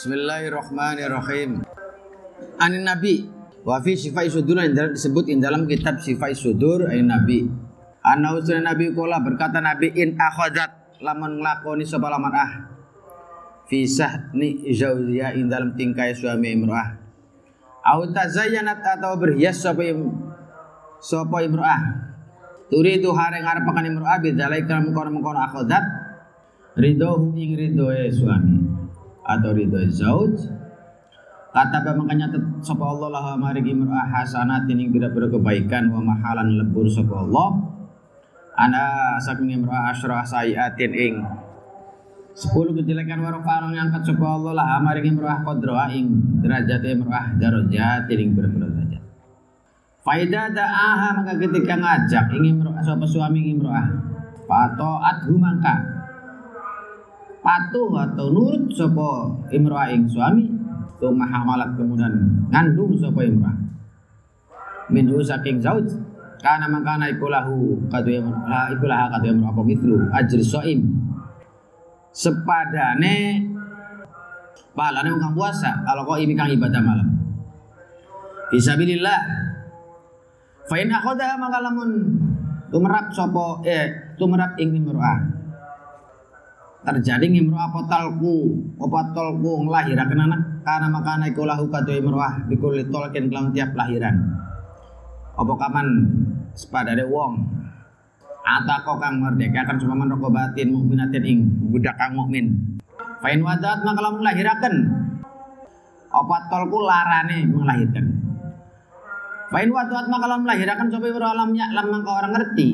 Bismillahirrahmanirrahim. Anin Nabi wa fi sifai sudur yang disebut in dalam kitab sifai sudur anin Nabi. Anna usul Nabi kula berkata Nabi in akhajat lamun nglakoni sapa laman ah fisah ni zaujia in dalam tingkai suami imro'ah. Au tazayyanat atau berhias sapa im, sapa imro'ah. Turidu hareng arep pakan imro'ah bidalai kalam kono-kono akhajat ridho ing ridhoe suami atau ridho zauj. Kata makanya sapa Allah lah mari imra'ah hasanatin ing bira-bira kebaikan wa mahalan lebur sapa Allah. Ana saking imra'ah asyrah sayiatin ing sepuluh kejelekan wa rafa'an ngangkat sapa Allah lah mari imra'ah qadra ing derajat imra'ah darajat ing bira-bira derajat. Faida da'aha maka ketika ngajak ingin sapa suami imra'ah fatoat humangka patuh atau nurut sapa imro'ah ing suami tuma hamalat kemudian ngandung sapa imro'ah minhu saking zauj kana mangkana ikulahu kadu imro'ah ikulah kadu imro'ah apa mitlu ajri soim sepadane pahalane kang puasa kalau kok ini kang ibadah malam. Fisabilillah fa in akhadha maka lamun tumerap sapa eh tumerap ing imro'ah terjadi ngimroah potalku opatolku ngelahirakan anak? Karena makana iku lahu kadu imroah bikuli tolkin kelam tiap lahiran. Apa kaman sepadane wong? Atako kang merdeka kan cuma merokok batin mukminatin ing budak kang mukmin. Fain wadat maka lamun lahirakan opatolku larane melahirkan fain wadat maka lamun melahirakan coba alamnya lam mangka orang ngerti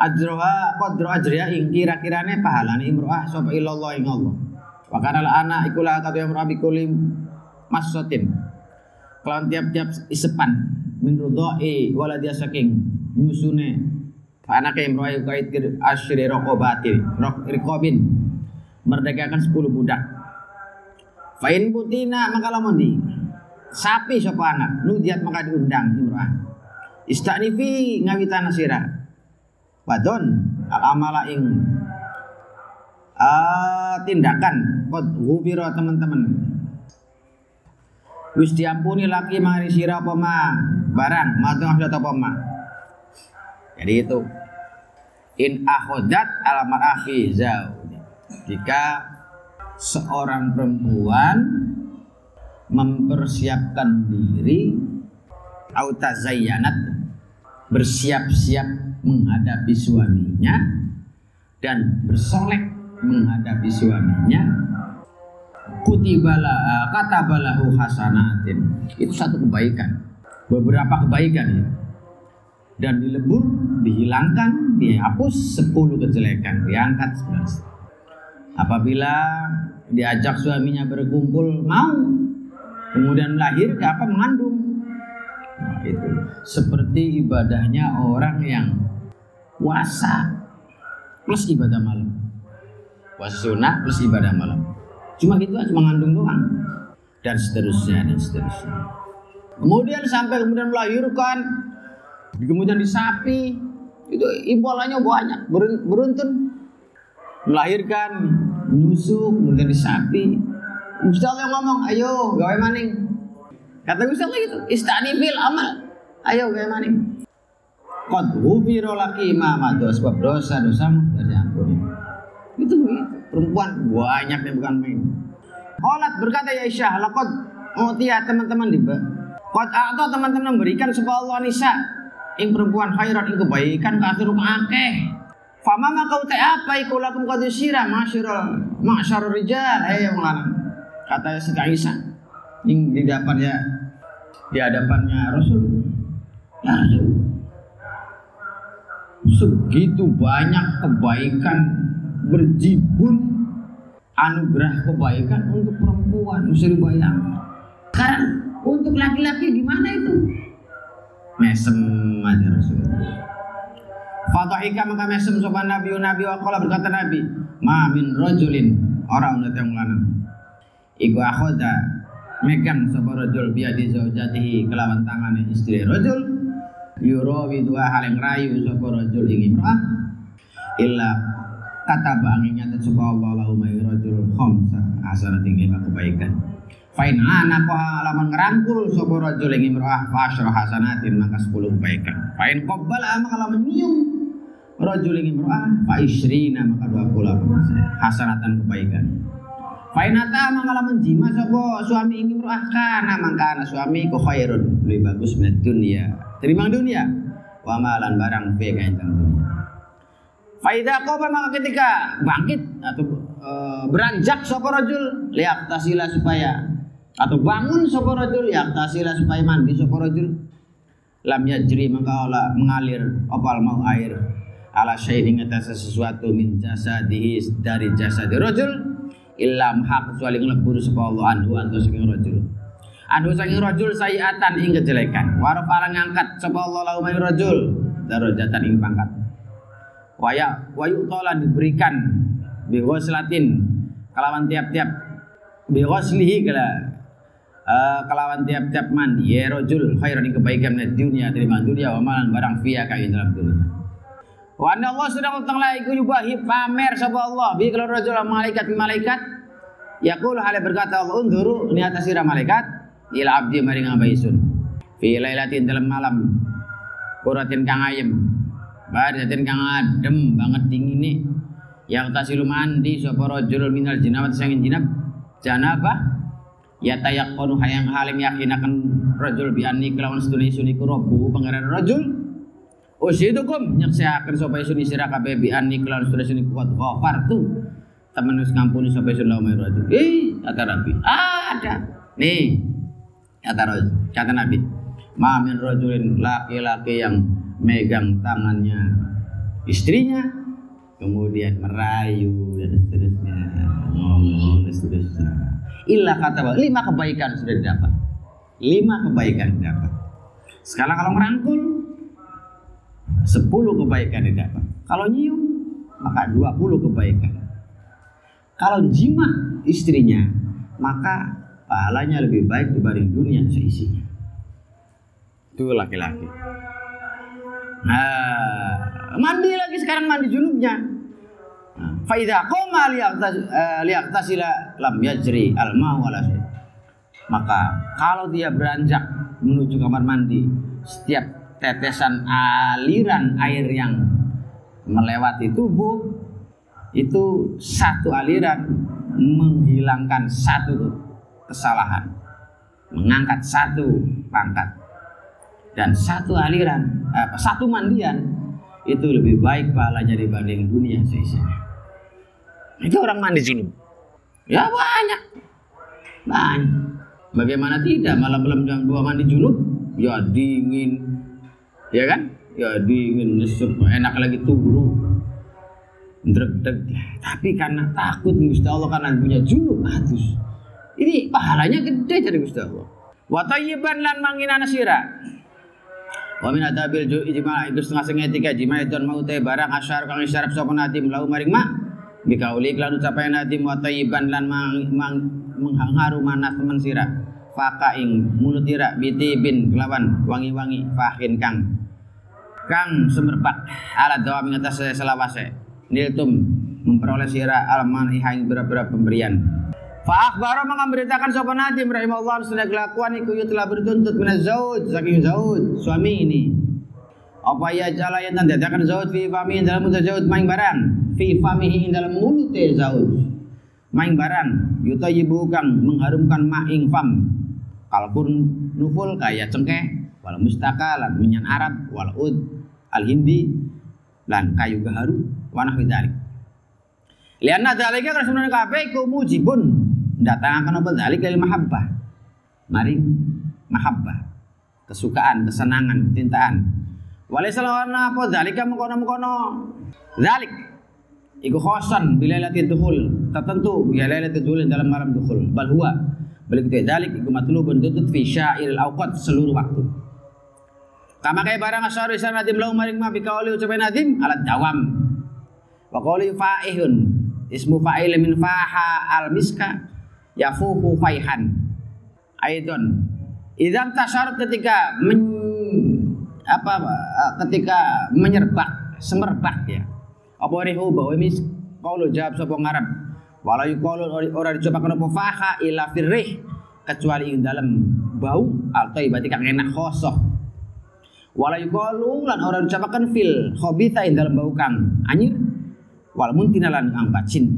ajroha qadra ajriya ing kira-kirane pahalane imro'ah sapa illallah ing Allah. Wa kana ana ikulah katu imro'ah bikuli masotin kelawan tiap-tiap isepan min rudai wala dia saking nyusune. Anak imro'ah kait asyri raqabati raqabin merdekakan 10 budak. Fain putina maka lamun di sapi sapa anak nudiat maka diundang imro'ah. Istanifi ngawitana sira wadon al amala ing uh, tindakan. Kot gufiro teman-teman. Wis diampuni laki mari sira apa ma? Barang madung sudah apa ma? Jadi itu. In akhodat alamat akhi jika seorang perempuan mempersiapkan diri autazayyanat bersiap-siap menghadapi suaminya dan bersolek menghadapi suaminya kutibala katabalahu hasanatin. Itu satu kebaikan. Beberapa kebaikan ya. Dan dilebur dihilangkan dihapus sepuluh kejelekan diangkat sebelas. Apabila diajak suaminya berkumpul mau kemudian lahir apa mengandung? Nah, itu. Seperti ibadahnya orang yang puasa plus ibadah malam. Puasa sunnah plus ibadah malam. Cuma gitu aja mengandung doang. Dan seterusnya dan seterusnya. Kemudian sampai kemudian melahirkan, kemudian disapi, itu impolannya banyak, beruntun melahirkan, nyusu, kemudian disapi. Ustaz yang ngomong, ayo gawe maning. Kata Ustaz gitu, istani fil amal. Ayo gawe maning. Qad ghufira laki ma sebab dosa-dosamu dari ampuni. Itu begitu. Perempuan banyak yang bukan main. Qalat berkata ya Aisyah, laqad utiya teman-teman di Qad atau teman-teman memberikan sebuah Allah nisa ing perempuan khairat ing kebaikan kafir akeh. Fama ma kau teh apa iku lakum qad usira masyarul masyarul rijal eh yang lanang. Kata si Aisyah ing di depannya di hadapannya Rasul. Ya Rasul, segitu banyak kebaikan berjibun anugerah kebaikan untuk perempuan bisa dibayangkan sekarang untuk laki-laki gimana itu? Mesem aja Rasulullah. Fatahika maka mesem sopan Nabi Nabi wakola berkata Nabi ma min rojulin orang udah yang lanang Iku akhoda megang sopan rojul biadi zaujatihi kelawan tangan istri rojul yurawi dua hal yang rayu sapa rajul ing imra'ah illa kata bangin nyata coba Allah lahu mai rajul khamsa hasanatin lima kebaikan Fain anak alaman ngerangkul sapa rajul ing imra'ah fa hasanatin maka 10 kebaikan. Fain qabbala maka lamun nyium rajul ing imra'ah fa isrina maka 28 hasanatan kebaikan. Fain ata maka lamun jima sapa? Suami ing imra'ah kana mangkana suami ku khairun. Lebih bagus min dunia. Terima dunia. Wa malan barang fi kain dunia. Faida kau maka ketika bangkit atau e, beranjak sapa rajul liak tasila supaya atau bangun sapa rajul liak tasila supaya mandi sapa rajul. Lam yajri maka olah mengalir opal mau air. Ala syai'in atas sesuatu min jasadihi dari jasad rajul ilam hak kecuali ngelebur sapa Allah anhu antu saking rajul. Anhu saking rajul sayiatan ing kejelekan. Warfala ngangkat sapa Allah lahu rajul. Darajatan ing pangkat. Waya wayu tola diberikan bihoslatin kelawan tiap-tiap. Bihoslihi kala uh, kelawan tiap-tiap mandi ya rojul khairan kebaikan di dunia terima dunia wa malan barang fiya ka dalam dunia. Wa anna Allah sedang utang lagi yubahi pamer sapa Allah bi kalau rojul malaikat malaikat yaqul hal berkata Allah unduru ni atas sira malaikat ila abdi maring abaisun fi lailatin dalam malam kuratin kang ayem Badatin kang adem banget dingin nih. Yang tasilu mandi sapa rajul minal jinawat sangin jinab. Janabah ya tayaqqanu hayang halim yakinaken rajul bi anni kelawan sedune suniku rabbu pangeran rajul. Usidukum nyekseaken sapa isuni sira kabeh bi anni kelawan sedune suniku qad ghafartu temen wis ngampuni sapa isun lawa rajul. Eh kata Nabi, ada. Nih kata rajul, kata Nabi. Ma min rajulin laki-laki yang megang tangannya istrinya, kemudian merayu dan seterusnya, ngomong dan seterusnya. Ilah kata lima kebaikan sudah didapat. Lima kebaikan didapat. Sekarang kalau merangkul, sepuluh kebaikan didapat. Kalau nyium, maka dua puluh kebaikan. Kalau jima istrinya, maka pahalanya lebih baik dibanding dunia seisinya. Itu laki-laki. Nah, mandi lagi sekarang mandi junubnya. Nah, Faida koma liyaktasila eh, lam yajri al wala Maka kalau dia beranjak menuju kamar mandi, setiap tetesan aliran air yang melewati tubuh itu satu aliran menghilangkan satu kesalahan, mengangkat satu pangkat dan satu aliran apa satu mandian itu lebih baik pahalanya dibanding dunia seisinya. Itu orang mandi junub. Ya banyak. Banyak. Bagaimana tidak malam-malam jam dua mandi junub? Ya dingin. Ya kan? Ya dingin, nyesep, enak lagi turu. Dreg-dreg. Tapi karena takut Gusti Allah karena punya junub hadus. Ini pahalanya gede jadi Gusti Allah. Wa tayyiban lan manginana sira. Wa min adabil ju ijma itu setengah setengah tiga jima itu mau teh barang asyar kang isyarap sapa nadim lau maring mak bikauli lan ucapan nadim wa tayyiban lan mang, mang menghangaru mana teman sira faka ing mulut ira bitibin kelawan wangi-wangi fahin kang kang semerbak ala dawa ing atas selawase niltum memperoleh sira alman ihang beberapa pemberian Fa akhbara memberitakan sapa Nadim rahimahullah sudah kelakuan iku telah bertuntut min zauj saking zauj suami ini. Apa ya jala yang dadakan zauj fi fami dalam mulut zauj main barang fi famihi dalam mulut zauj. Main barang yutayibu kang mengharumkan maing fam. Kalpun nuful kaya cengkeh wal mustaka lan minyan Arab wal ud al hindi lan kayu gaharu wanah widalik. Lianna dalika karena sebenarnya kabeh iku mujibun. Datangkan apa dalik dari mahabbah. Mari mahabbah. Kesukaan kesenangan kecintaan. Walisalana apa dalika mengkono mengkono dalik iku khosan bila latih duhul tertentu bila latih duhul dalam malam duhul bal huwa. Balik itu dalik iku matlubun tutut fi syairil awqat seluruh waktu. Kama kaya barang asyari sa nadim lau maring ma bikauli ucapai nadim alat dawam. Wa qawli fa'ihun. Ismu fa'il min faha al miska yafuhu faihan. Aidon idan tasar ketika men, apa ketika menyerbak semerbak ya. Apa rihu bahwa mis qaulu jawab sapa ngarep? Wala yuqalu ora dicobakan apa faha ila firrih kecuali ing dalam bau atau ibati kang enak khosoh wala yuqalu lan ora dicobakan fil khabitha ing dalam bau kang anyir wal muntinalan kang bacin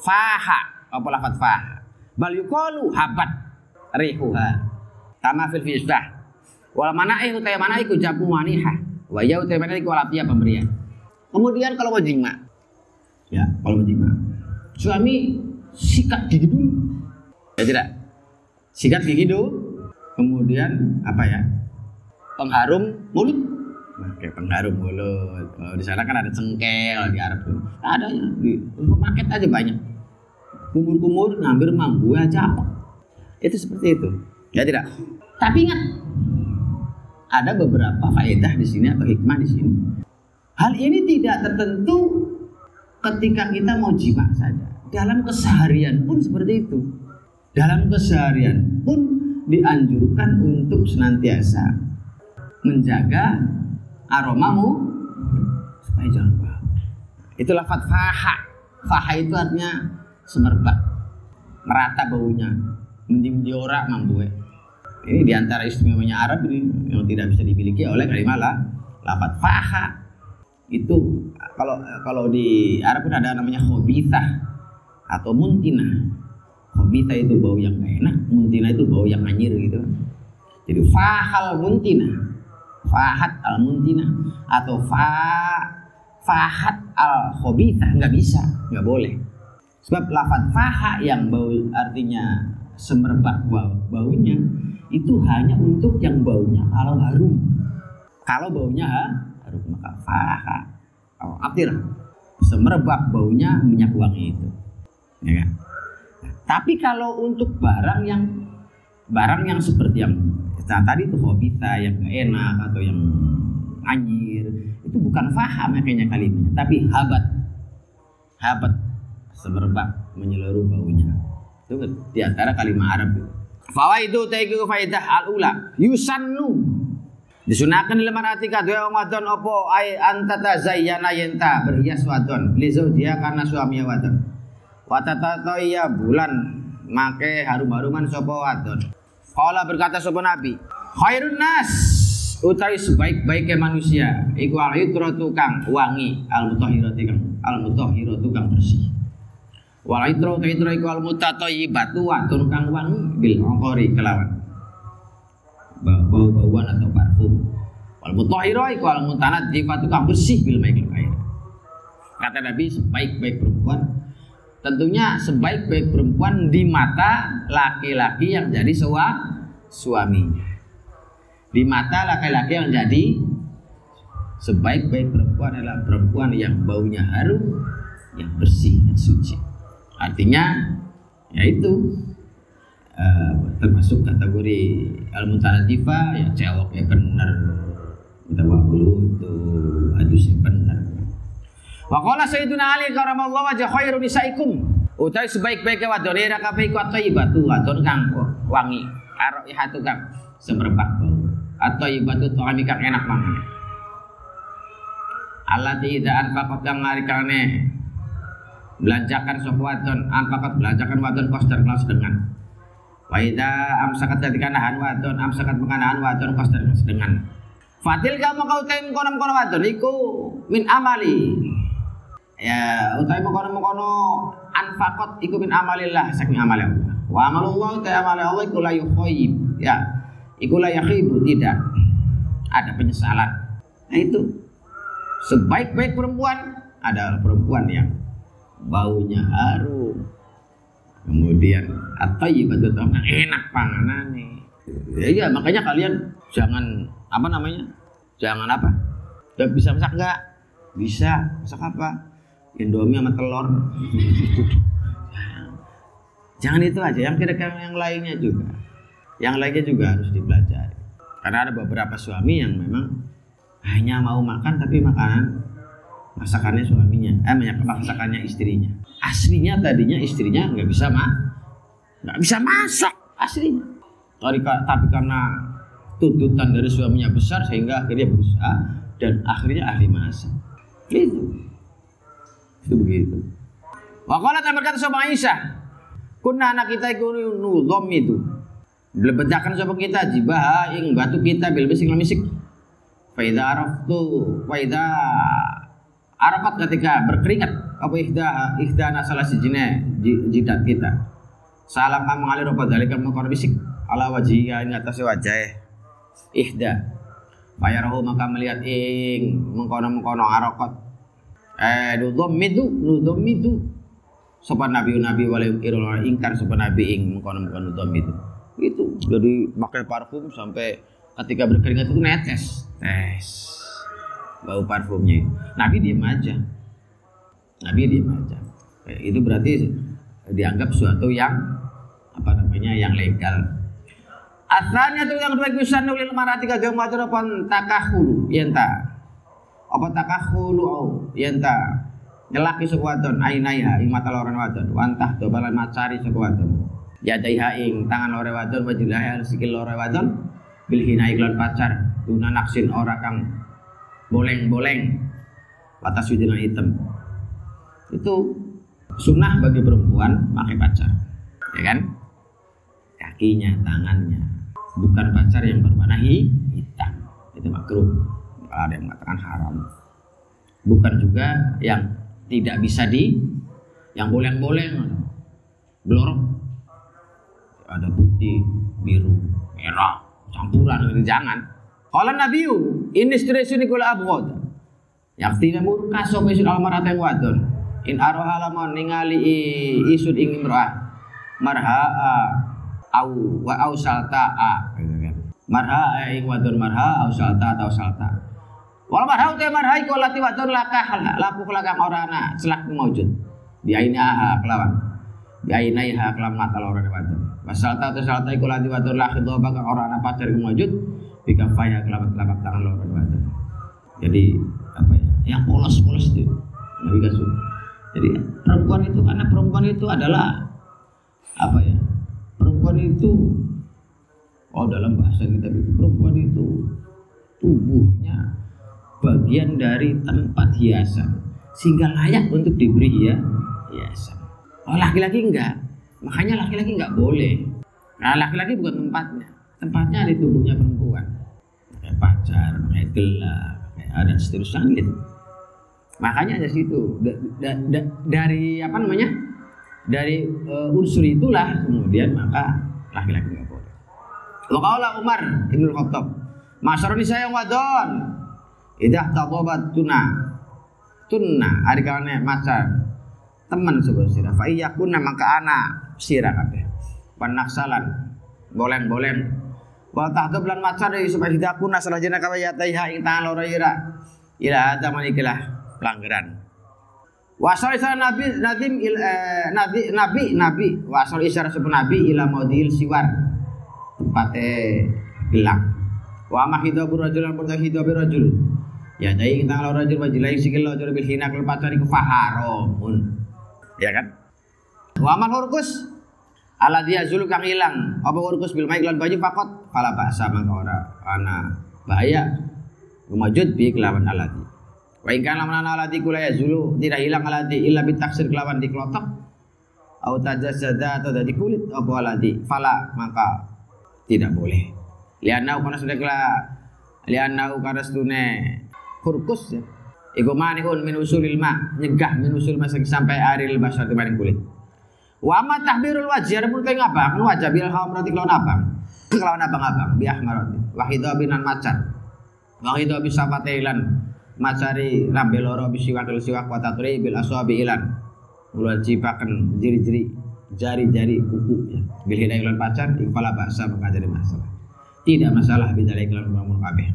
faha apa lafat faha? Bal yuqalu habat rihuha. Kama fil fisbah wal manaih utai mana iku jabu maniha wa ya utai mana iku walatia pemberian. Kemudian kalau mau jima. Ya kalau mau jima. Suami sikat gigi dulu. Ya tidak? Sikat gigi dulu. Kemudian apa ya? Pengharum mulut pakai pengharum mulut. Kalau di sana kan ada cengkel di Arab tuh. Ada di supermarket aja banyak. Kumur-kumur ngambil mambu aja itu seperti itu. Ya tidak? Tapi ingat ada beberapa faedah di sini atau hikmah di sini. Hal ini tidak tertentu ketika kita mau jima saja. Dalam keseharian pun seperti itu. Dalam keseharian pun dianjurkan untuk senantiasa menjaga aromamu supaya jangan bau. Itu lafat faha. Faha itu artinya semerbak, merata baunya, menjadi orang mampu. Ini di antara istimewanya Arab ini yang tidak bisa dimiliki oleh kalimat lafat faha itu kalau kalau di Arab kan ada namanya khobithah atau muntina. Khobithah itu bau yang enak, muntina itu bau yang anjir gitu. Jadi fahal muntina, fahat al muntina atau fa fahat al khobithah nggak bisa, nggak boleh. Sebab lafat faha yang bau artinya semerbak bau, baunya itu hanya untuk yang baunya kalau harum. Kalau baunya harum maka faha oh, aktir semerbak baunya minyak wangi itu ya kan? Tapi kalau untuk barang yang barang yang seperti yang nah, tadi itu hobita yang gak enak atau yang anjir itu bukan faham makanya kalimatnya tapi habat. Habat. Semerbak menyeluruh baunya. Itu di antara kalimat Arab itu. Fawaidu taiku faidah al-ula. Yusannu. Disunahkan dalam arti kadua wadon opo ay antata zayyana yenta berhias wadon. Li dia karena suami wadon. Watata toya bulan make harum-haruman sopo wadon Kala berkata sopo nabi khairun nas utawi sebaik-baiknya manusia iku al tukang wangi al mutahhirati kang al mutahhiratu bersih wal itro ta itro iku al mutatayyibatu wadon kang wangi bil ongkori kelawan bau-bauan atau parfum. Wal mutahhira iku al mutanadzifatu kang bersih bil ma'i air. Kata Nabi sebaik-baik perempuan tentunya sebaik-baik perempuan di mata laki-laki yang jadi sua, suaminya. Di mata laki-laki yang jadi sebaik-baik perempuan adalah perempuan yang baunya harum, yang bersih, yang suci. Artinya yaitu uh, termasuk kategori al mutanadifa ya cewek ya bener kita itu yang bener Wakola Sayyiduna Ali karamallahu wajah khairu nisaikum. Utai sebaik-baiknya wadon era kafe iku ibatu wadon kang wangi. Karo ihatu kang semerbak. Bau atau ibatu kami kang enak mangan. Allah tidak anfaqat kang ngarikane belanjakan sop wadon anfaqat belanjakan wadon kos dan kelas dengan. Waida amsakat ketika nahan wadon amsakat menganahan wadon kostar dengan. Fatil kamu kau tem kono kono wadon iku min amali ya utai mengkono mengkono anfakot iku min amalillah saking amali Allah. Wa amalullah ta amali Allah iku la yukhayib. Ya iku la yakhibu tidak. Ada penyesalan. Nah itu. Sebaik-baik perempuan adalah perempuan yang baunya harum. Kemudian ibadah tahu enak panganan nih ya iya makanya kalian jangan apa namanya? Jangan apa? Gak bisa masak nggak bisa. Masak apa indomie sama telur. Jangan itu aja yang kira-kira yang lainnya juga. Yang lainnya juga harus dipelajari. Karena ada beberapa suami yang memang hanya mau makan tapi makanan masakannya suaminya eh masakannya istrinya. Aslinya tadinya istrinya nggak bisa mah nggak bisa masak aslinya. Tapi, tapi karena tuntutan dari suaminya besar sehingga akhirnya berusaha dan akhirnya ahli masak. Gitu Itu begitu. Wakalah dan berkata sama Aisyah, kuna anak kita itu nudom itu. Belebetakan sama kita jibah ing batu kita bil bisik misik. Faida araf tu, faida arafat ketika berkeringat apa ihda ihda salah sijine jidat kita. Salam kamu mengalir apa dari kamu kau bisik ala wajhiya ing atas wajah ihda. Fayarahu maka melihat ing mengkono mengkono arokot. Eh nudom itu nudom itu sopan nabi nabi wale irul ingkar sopan nabi ing mengkono mengkono nudom itu. Jadi pakai parfum sampai ketika berkeringat itu netes, tes bau parfumnya. Nabi diam aja. Nabi diam aja. Itu berarti dianggap suatu yang apa namanya yang legal Asalnya tu yang dua kusan ulil marati kagak matur yenta. Apa takahulu au yenta. Nyelaki sekuaton ainaya ing mata loran wadon wantah dobalan macari sekuaton. Yadaiha ing tangan lore wadon wajilaha sikil lore wadon bil hina iklan pacar tuna naksin ora kang boleng-boleng batas widina hitam. Itu sunnah bagi perempuan pakai pacar. Ya kan? Kakinya, tangannya, bukan pacar yang berwarna hitam itu makruh ada yang mengatakan haram. Bukan juga yang tidak bisa di yang boleh-boleh blorok ada putih biru merah campuran ini jangan. Kalau Nabi ini stresuni kula abghad. Yaktina murka sapa isun almarata yang wadon in aroha lamun ningali isud ing imra'ah marha au wa au salta a gitu kan. Marha ing wadon marha au salta atau salta wal marha uta marha iku lati wadon lakah laku kelakang orana celak maujud. Bi aina kelawan. Bi ainaiha kelam mata orang wadon. Wasalta atau salta iku lati wadon lakah do bakang orana pacar maujud. Bi kafaya kelawan telapak tangan orang wadon. Jadi apa ya? Yang polos-polos itu Nabi kasih. Jadi perempuan itu karena perempuan itu adalah apa ya? Perempuan itu oh dalam bahasa kita perempuan itu tubuhnya bagian dari tempat hiasan sehingga layak untuk diberi ya hiasan. Oh laki-laki enggak, makanya laki-laki enggak boleh. Nah laki-laki bukan tempatnya, tempatnya di tubuhnya perempuan. Kayak pacar, kayak gelar, kayak ada seterusnya gitu. Makanya ada situ da, da, da, dari apa namanya? dari uh, unsur itulah kemudian maka laki-laki nggak boleh. Waqala Umar Ibnu Khattab, "Masyaruni saya wadon, idah taqabat tuna." Tunna hari kawane masar teman sebuah sirah fa iyakuna maka ana sirah kabeh. Panaksalan boleng-boleng Wa tahta bulan macar dari supaya tidak kuna salah jena kabeh ya taiha ing tangan loro ira. Ila ada manikilah pelanggaran. Wasal isyarat nabi nadim eh, nabi nabi nabi wasal isyarat sebut nabi ila maudil siwar tempatnya gelap. Wa ma hidabu rajulan pun hidabu rajul. Ya jadi kita kalau rajul wajilai sikil lo bil hina kalau pacar iku faharomun. Ya kan? Wa amal hurkus ala dia zul kang ilang apa hurkus bil maik baju fakot fala ba'sa maka ora ana bahaya Kemajud bi kelawan alati. Wa in kana mana alati kula ya zulu tidak hilang alati illa bitaksir kelawan dikelotok au tajassada atau dari kulit apa alati fala maka tidak boleh. Lianau kana sudah kala lianau kana stune kurkus ya. Iku manihun min usulil ma nyegah min usul ma sampai aril basar maring kulit. Wa ma tahbirul wajh ada pun kayak ngapa? Kan wajah bil hawa berarti kelawan abang. Kelawan abang-abang bi ahmarati. Wa hidabinan macan. Wa hidabi safatailan macari lambe loro bisi wakil siwak wataturi bil aswabi ilan. Mula cipakan jiri-jiri jari-jari kuku ya. Bil hidayah iklan pacar ikfala baksa maka jadi masalah. Tidak masalah bidara iklan bangun kabeh.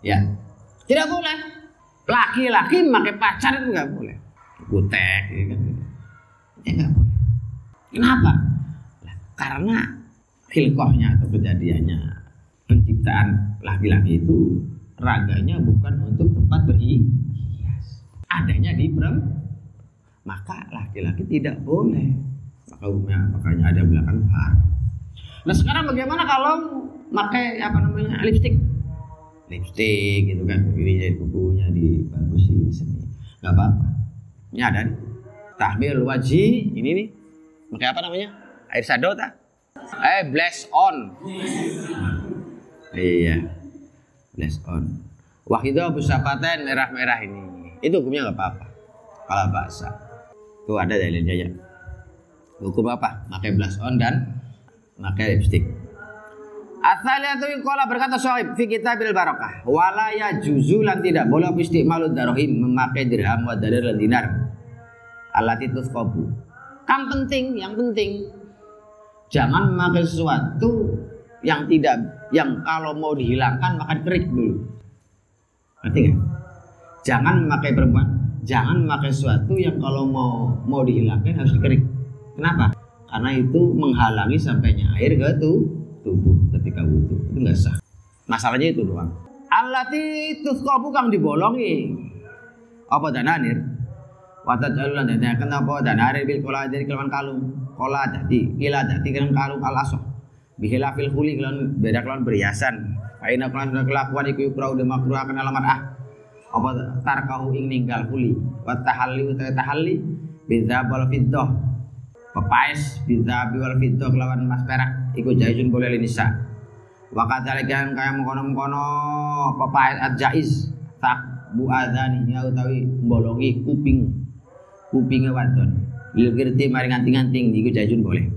Ya. Tidak boleh. Laki-laki pakai pacar itu nggak boleh. Gutek, ya kan? Ya nggak boleh. Kenapa? Karena hilkohnya atau kejadiannya penciptaan laki-laki itu raganya bukan untuk tempat berhias. Adanya di perempuan. Maka laki-laki tidak boleh. Maka umumnya makanya ada belakang haram. Nah sekarang bagaimana kalau pakai apa namanya lipstick? Lipstick gitu kan, ini jadi kukunya dibagusin seni, nggak apa-apa. Ini ada nih. Tahmil wajib ini nih. Pakai apa namanya? Air sado tak? Eh, bless on. Iya. Bless on. Wah itu busafatan merah-merah ini. Itu hukumnya nggak apa-apa. Kalau bahasa. Itu ada dalilnya ya. Hukum apa? Pakai bless on dan pakai lipstick. Asaliyatu kola berkata Sohib fi kitabil barokah wala ya juzu lan tidak boleh istimalud darohim memakai dirham wa darir dan dinar alatitus kobu. Kang penting, yang penting jangan memakai sesuatu yang tidak yang kalau mau dihilangkan maka kerik dulu. Ngerti nggak? Jangan memakai perempuan, jangan memakai sesuatu yang kalau mau mau dihilangkan harus dikerik. Kenapa? Karena itu menghalangi sampainya air ke tuh tubuh ketika wudhu. Itu nggak sah. Masalahnya itu doang. Alati tusqabu kang dibolongi. Apa dananir wata jalulan dan kenapa dananir bil kola dari kelawan kalung. Kola jadi kila jadi kelawan kalung alasoh bihila fil kuli kelawan beda kelawan berhiasan Aina kelan sudah kelakuan iku yukra udah makruh akan alamat ah. Apa tarkahu ing ninggal kuli wa tahalli wa tahalli bidza bal fiddah. Pepais bidza kelawan mas perak iku jaizun boleh linisa wa kadzalika kaya mengkono-mengkono pepait jaiz tak bu adzani ya utawi bolongi kuping kupinge wadon. Lil kirti mari nganting-nganting iku jaizun boleh.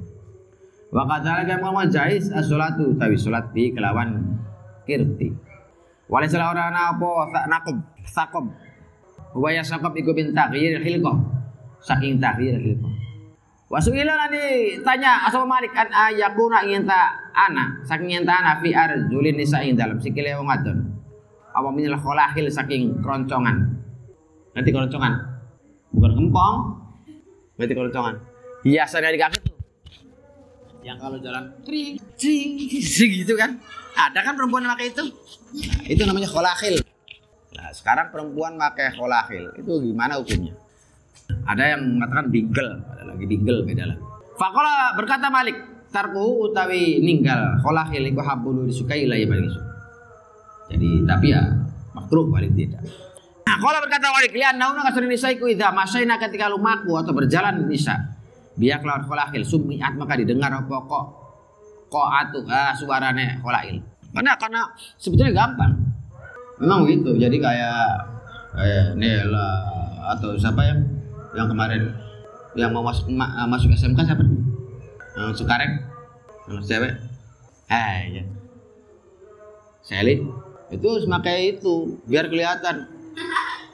Wa kadzalika mengkono jaiz as-salatu utawi salat di kelawan kirti. Wala salah ora ana apa tak nakob sakob. Wa ya sakob iku bin taghyir khilqah. Saking taghyir khilqah Wasuila lani tanya asal Malik an ayakuna ingin ta ana saking ingin ta ana fi nisa ing dalam sikile wong adon. Apa minal kholahil saking keroncongan. Nanti keroncongan. Bukan kempong. Berarti keroncongan. Biasanya di kaki tuh. Yang kalau jalan kring, cing, gitu kan. Ada kan perempuan pakai itu? Nah, itu namanya kholahil. Nah, sekarang perempuan pakai kholahil. Itu gimana hukumnya? Ada yang mengatakan bingkel, ada lagi bingkel beda lah. Fakola berkata Malik, tarku utawi ninggal kholahil iku habulu disukai lah ya paling Jadi tapi ya makruh paling tidak. Nah, kalau berkata Malik, lihat nauna kasur nisa iku idza masaina ketika lumaku atau berjalan nisa. Biak lawan kholahil sumiat maka didengar apa kok kok atuh ah, suarane kholahil. Karena karena sebetulnya gampang. Memang gitu. Jadi kayak kayak Nela atau siapa yang yang kemarin. Yang mau masuk ma eh, masuk SMK siapa? Yang Sukarek, yang cewek. Eh ya. Sally itu semakai itu biar kelihatan.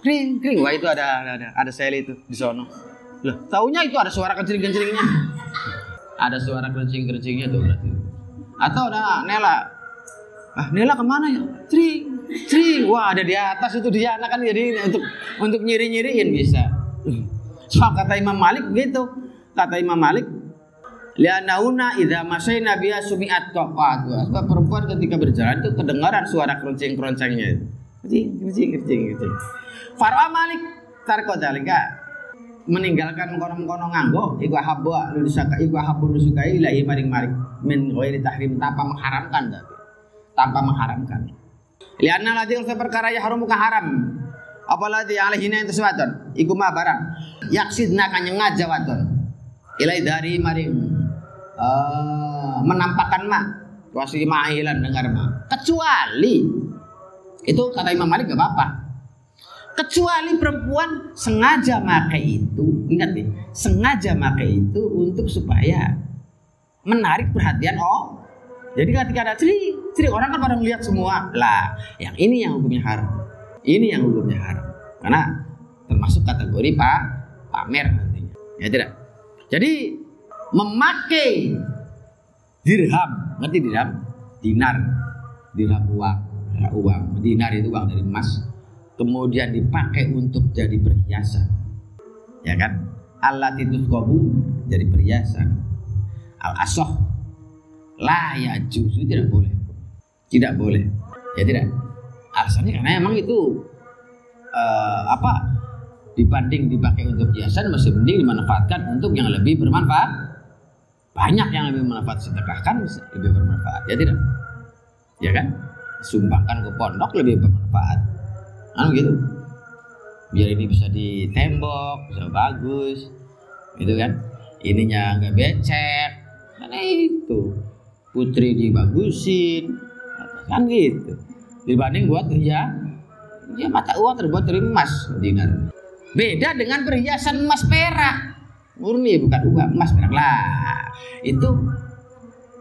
Kring kring. Wah itu ada ada ada, Sally itu di sono. Loh taunya itu ada suara kencing kencingnya ada suara kencing kencingnya tuh berarti. Atau ada Nela. Ah Nela ke mana ya? Cring cring wah ada di atas itu dia. Anak kan jadi untuk untuk nyiri nyiriin bisa So kata Imam Malik begitu. Kata Imam Malik, Lianauna idza masaina biha sumi'at qaqatu. Sebab perempuan ketika berjalan itu kedengaran suara keronceng-keroncengnya. Kencing, kencing, kencing, kencing. Farwa Malik tarko dalika meninggalkan kono-kono nganggo iku habbu lu disaka iku habbu disukai ilahi maring maring min ghairi tahrim tanpa mengharamkan tapi tanpa mengharamkan. Lianna ladzi perkara ya haram haram apalagi alaihina itu sesuatu iku mah barang yaksidna kan nyengaja wadon. Ilai dari mari uh, menampakkan mak. Wasi mahilan dengar mak. Kecuali itu kata Imam Malik gak apa-apa. Kecuali perempuan sengaja pakai itu ingat nih sengaja pakai itu untuk supaya menarik perhatian oh. Jadi ketika ada ciri ciri orang kan pada melihat semua. Lah yang ini yang hukumnya haram. Ini yang hukumnya haram. Karena termasuk kategori pak pamer nantinya. Ya tidak. Jadi memakai dirham, ngerti dirham? Dinar, dirham uang, ya, uang. Dinar itu uang dari emas. Kemudian dipakai untuk jadi perhiasan, ya kan? Alat itu kobu jadi perhiasan. Al asoh lah ya justru tidak boleh, tidak boleh, ya tidak alasannya karena emang itu uh, apa dibanding dipakai untuk hiasan masih mending dimanfaatkan untuk yang lebih bermanfaat. Banyak yang lebih bermanfaat sedekahkan lebih bermanfaat. Ya tidak? Ya kan? Sumbangkan ke pondok lebih bermanfaat. Kan gitu? Biar ini bisa ditembok bisa bagus. Gitu kan? Ininya nggak becek. Kan itu. Putri dibagusin. Kan gitu. Dibanding buat ya ya mata uang terbuat dari emas dinar beda dengan perhiasan emas perak. Murni bukan uang emas perak lah. Itu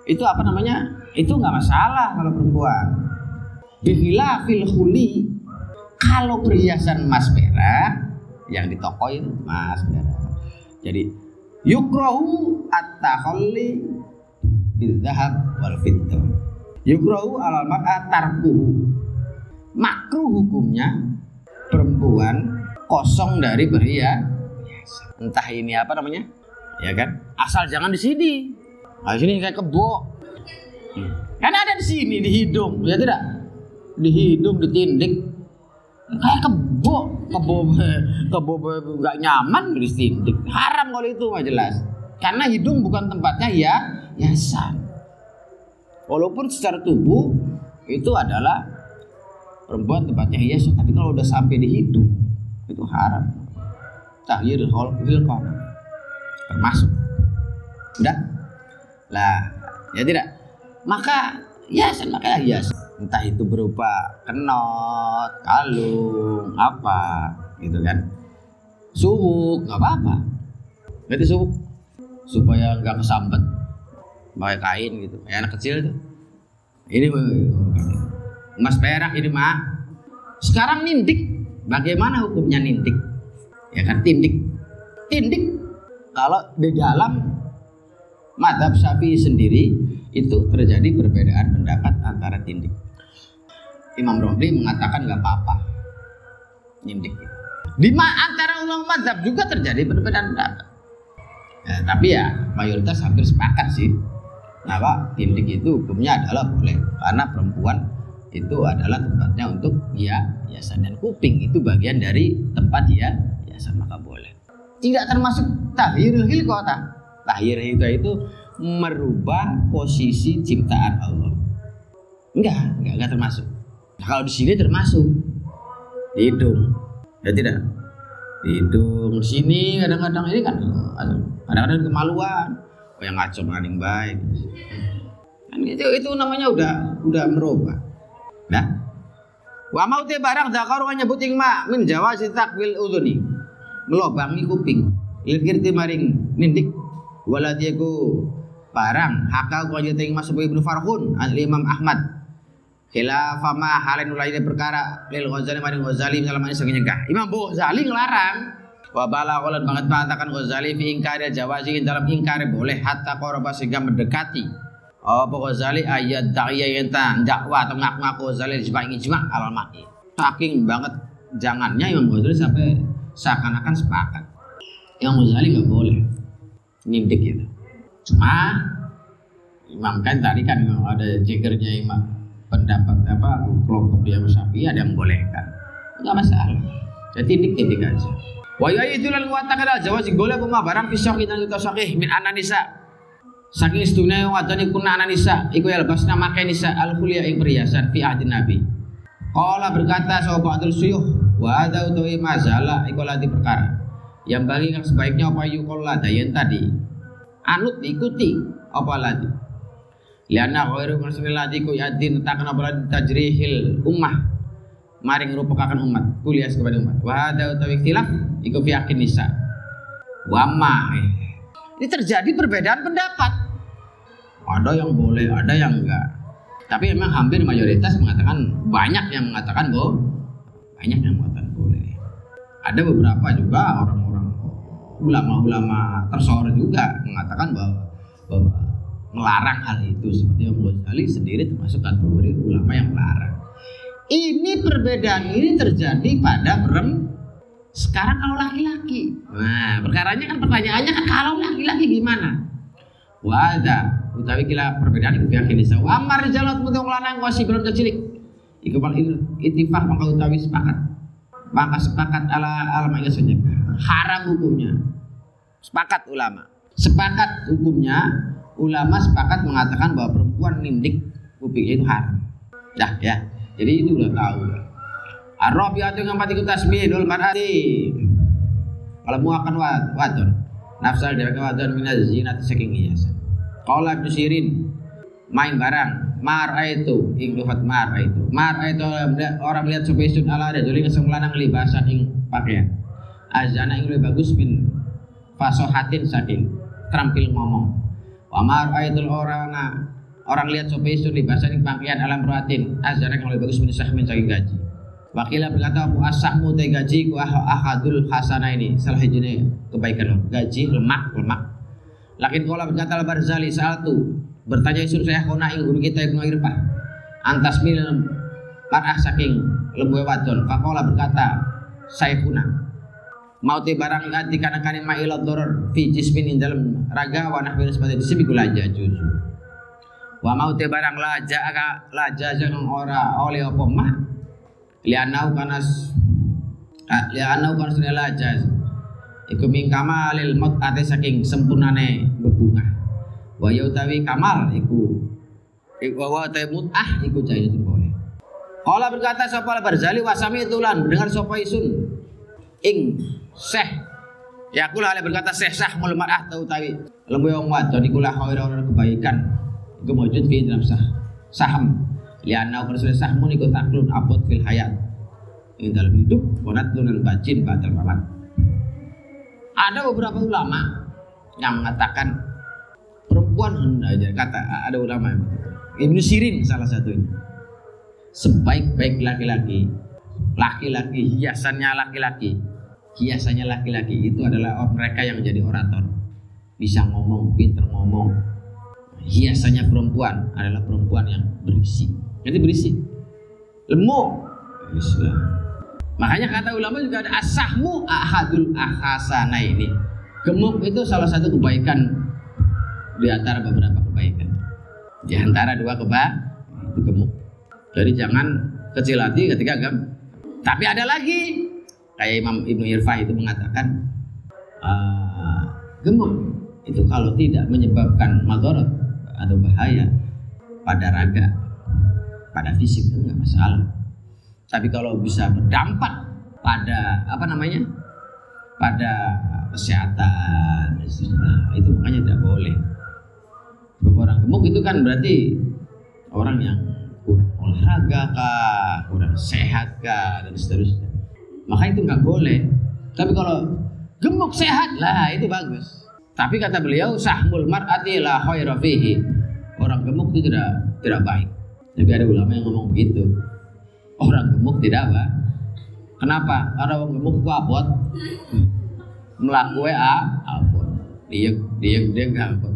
itu apa namanya? Itu nggak masalah kalau perempuan. Bihila fil huli kalau perhiasan emas perak yang di toko itu emas perak. Jadi yukrohu at-takhalli bidzahab wal fiddah. Yukrohu alal mar'a tarkuhu. Makruh hukumnya perempuan kosong dari perhiasan entah ini apa namanya. Ya kan? Asal jangan di sini. Nah, sini kayak kebo. Hmm. kan ada di sini di hidung. Ya tidak? Di hidung di tindik. Kayak kebo. Kebo kebo nggak nyaman di tindik. Haram kalau itu mah jelas. Karena hidung bukan tempatnya ya yasan walaupun secara tubuh itu adalah perempuan tempatnya hiasan. Tapi kalau udah sampai di hidung itu haram. Tahyir hilqah termasuk. Udah? Lah ya tidak. Maka hiasan. Maka hiasan entah itu berupa kenot kalung apa gitu kan. Suwuk nggak apa-apa. Berarti suwuk supaya nggak kesambet. Pakai kain gitu. Kayak anak kecil tuh. Ini emas perak ini mah sekarang nindik bagaimana hukumnya nindik? Ya kan tindik. Tindik kalau di dalam madhab syafi'i sendiri itu terjadi perbedaan pendapat antara tindik. Imam Romli mengatakan nggak apa-apa. Nindik. Di antara ulama madhab juga terjadi perbedaan pendapat. Ya, tapi ya mayoritas hampir sepakat sih. Nah pak tindik itu hukumnya adalah boleh karena perempuan itu adalah tempatnya untuk hiasan dan kuping itu bagian dari tempat biasa maka boleh. Tidak termasuk tahirul hilqata. Tahir itu itu merubah posisi ciptaan Allah. Enggak, enggak, enggak termasuk. Nah, kalau di sini termasuk hidung, ya tidak. Hidung sini kadang-kadang ini kan kadang-kadang kemaluan. Oh yang ngaco maning baik. Kan itu itu namanya udah udah merubah. Nah, Wa mau te barang zakaru nyebut ing ma min jawazi takwil udhuni. Ngelobangi kuping. Ilkirti maring nindik. Waladiyaku barang. Hakal kau jadi mas ibnu Farhun an Imam Ahmad. Khilafama halen ulaine perkara lil Ghazali maring Ghazali dalam sing nyegah. Imam Ghazali ngelarang. Wa balagholan banget mengatakan Ghazali fi ingkari jawazi dalam ingkari boleh hatta qoroba sehingga mendekati apa Ghazali ayat da'iyah yang dakwah atau ngaku-ngaku. Ghazali disebut ijma alal mati saking banget jangannya Imam Ghazali sampai seakan-akan sepakat. Yang Ghazali nggak boleh. Nindik itu. Cuma Imam kan tadi kan ada jegernya imam pendapat apa kelompok dia Syafi'i ada yang bolehkan nggak masalah. Jadi tindik tindik aja. Wa ya itu lan watakan aja wasi golek kuma barang pisau kita kita sakih min ananisa saking istune wadon iku ananisa iku ya lebasna make nisa al kuliah ing perhiasan fi ahdi nabi Kala berkata sapa Abdul Suyuh Wa ada utawi masalah iku lati perkara. Yang bagi yang sebaiknya apa yukola dayan tadi. Anut ikuti apa lagi. Liana khairu lati ku yadin takna apa tajrihil ummah. Maring merupakan umat, kuliah kepada umat. Wa ada utawi ikhtilaf iku fi nisa. Wa ma. Ini terjadi perbedaan pendapat. Ada yang boleh, ada yang enggak. Tapi memang hampir mayoritas mengatakan banyak yang mengatakan bahwa banyak yang mengatakan boleh ada beberapa juga orang-orang ulama-ulama tersohor juga mengatakan bahwa bahwa melarang hal itu seperti yang Ghazali sendiri termasuk kategori ulama yang melarang ini perbedaan ini terjadi pada perem sekarang kalau laki-laki nah perkaranya kan pertanyaannya kan kalau laki-laki gimana wada utawi kila perbedaan itu yakin bisa wa amar jalat mutung lanang belum cilik Iku bal itifak maka utawi sepakat. Maka sepakat ala alama ya saja. Haram hukumnya. Sepakat ulama. Sepakat hukumnya ulama sepakat mengatakan bahwa perempuan nindik kupingnya itu haram. Dah ya. Jadi itu udah tahu. Arabiatu yang pati tasbihul mar'ati. Kalau mu akan wadon. Nafsal dari wadon minaz zinat saking hiasan. Qala Ibnu Sirin main barang mar itu ing lufat mar itu mar itu orang melihat sopesun ala ada jadi ngeseng lanang libasan ing pakaian azana ing lebih bagus min fasohatin saking terampil ngomong wa mar itu orang orang lihat sopesun libasan ing pakaian alam ruatin azana yang lebih bagus min sahmin saking gaji Wakilah berkata Abu Asahmu te gaji ku ah, ahadul hasana ini. Salah hijine kebaikan. Gaji lemak lemak. Lakin kala berkata al Barzali satu bertanya isun saya kona ing guru kita Ibnu Irfah antas mil marah saking lembu wadon. Fakola berkata saya kuna mau te barang ganti karena kanin ma'ilat doror fi jismin in dalam raga wa nahwin seperti di sini gula aja juzu. Wa mau te barang laja laja jangan ora oleh apa mah lianau kanas lianau kanas jaz iku min kamalil ate saking sempurnane bebunga wa utawi kamal iku iku wa ta mut'ah iku itu boleh. Kala berkata sapa Barzali wasami itulan dengar sapa isun. Ing seh ya kula ale berkata seh sah mul mar'ah tau tawi lembu wong wadon iku la khaira kebaikan. Iku maujud fi dalam sah saham lianna rasul sahmun iku taklun abot fil hayat. Ing dalam hidup wanat lunan bajin batal mamat ada beberapa ulama yang mengatakan perempuan hendak kata ada ulama yang Ibnu Sirin salah satunya sebaik-baik laki-laki laki-laki hiasannya laki-laki. Hiasannya laki-laki itu adalah mereka yang menjadi orator. Bisa ngomong pinter ngomong hiasannya perempuan adalah perempuan yang berisi. Jadi berisi? Lemuk Islam. Makanya kata ulama juga ada asahmu ahadul ahasana ini. Gemuk itu salah satu kebaikan di antara beberapa kebaikan. Di antara dua keba itu gemuk. Jadi jangan kecil hati ketika gem. Tapi ada lagi. Kayak Imam Ibnu Irfah itu mengatakan uh, gemuk itu kalau tidak menyebabkan madorot atau bahaya pada raga pada fisik itu nggak masalah. Tapi kalau bisa berdampak pada apa namanya pada kesehatan itu makanya tidak boleh. Sebab orang gemuk itu kan berarti orang yang kurang olahraga kah kurang sehat kah dan seterusnya. Maka itu nggak boleh. Tapi kalau gemuk sehat lah itu bagus tapi kata beliau sahmul mar'ati la khaira fihi. Orang gemuk itu tidak tidak baik. Tapi ada ulama yang ngomong begitu. Orang gemuk tidak apa? Kenapa? Karena orang gemuk ku abot. Melaku a abot. Dia dia dia nggak abot.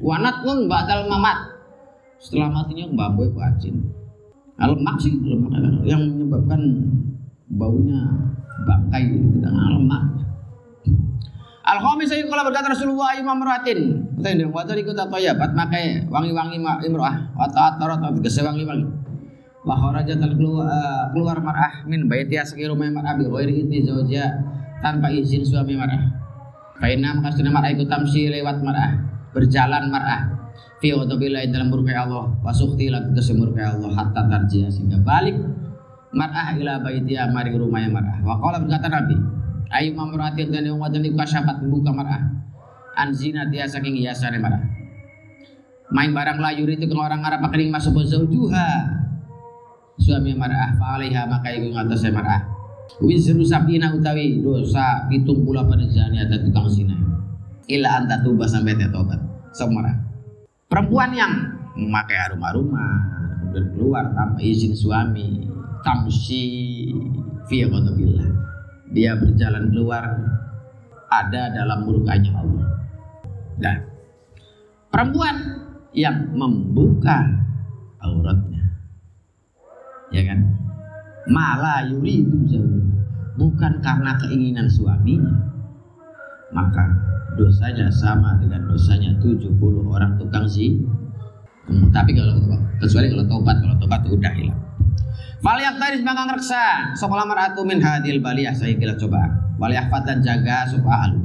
Wanat pun batal mamat. Setelah matinya mbak boy wajin lemak sih lemak yang menyebabkan baunya bangkai itu lemak. Al khamis ayu kalau berkata Rasulullah imam meratin. Kita ini waktu ikut atau ya, bat makai wangi-wangi imroah, tarot atau gese wangi-wangi. Wa kharajat uh, keluar mar'ah min baitiha segi rumah mar'ah bi ghairi idni zawja tanpa izin suami mar'ah. Fa inna maka mar'ah ikut tamsi lewat mar'ah, berjalan mar'ah. Fi ghadabillah dalam murka Allah. Wa sukhti la murka Allah hatta tarjiya sehingga balik mar'ah ila baitiha mari rumahnya mar'ah. Wa qala berkata Nabi ayu mamratin dan yang wadon iku kasyafat membuka mar'ah. An dia saking hiasane mar'ah. Main barang layur itu ke orang Arab pakening masuk zaujuha. Suami mar'ah fa alaiha maka iku ngatasé mar'ah. Wizru sabina utawi dosa pitung pula pada zani atau tukang zina. Ila anta tuba sampai tobat. Mar'ah. Perempuan yang memakai aroma-aroma kemudian keluar tanpa izin suami. Tamsi fi ghadabillah. Dia berjalan keluar ada dalam murkanya Allah. Dan perempuan yang membuka auratnya. Ya kan? Malah yuridu bukan karena keinginan suaminya. Maka dosanya sama dengan dosanya 70 orang tukang sih. Tapi kalau kecuali kalau tobat, kalau tobat udah hilang. Fal taris maka ngreksa sapa mar'atu min hadil baliyah saya kira coba. Wal dan jaga sapa ahlu.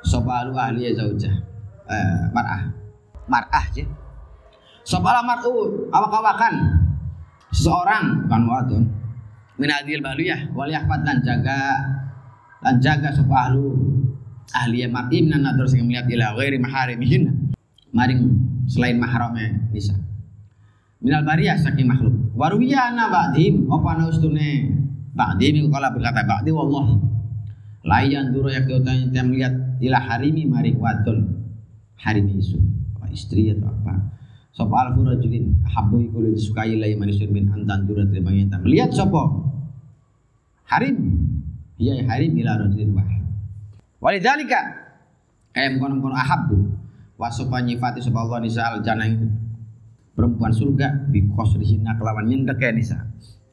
Sapa ahlu ahli ya zaujah. Eh, mar'ah. Mar'ah je. Sapa mar'u awak-awakan seseorang bukan wadon min hadhil baliyah wal lan jaga lan jaga sapa ahlu ahli mati minan nadar sing melihat ila ghairi maharimihin maring selain mahrame nisa minal bariyah saking makhluk waruwiya ana ba'dim apa ana ustune ba'dim kala berkata ba'di wallah. Layan duro ya yang melihat ila harimi maring wadon. Harimi isu. Istri atau apa? Sopo alfu rajulin habu iku disukai lai manusia min antan dura terima yang melihat sopo. Harim. Iya harim ila rajulin wahid. Walidhalika kayak mengkono-mengkono ahabbu. Wasofa nyifati sopo Allah nisa al perempuan surga bikos hina kelawan nyendek ya nisa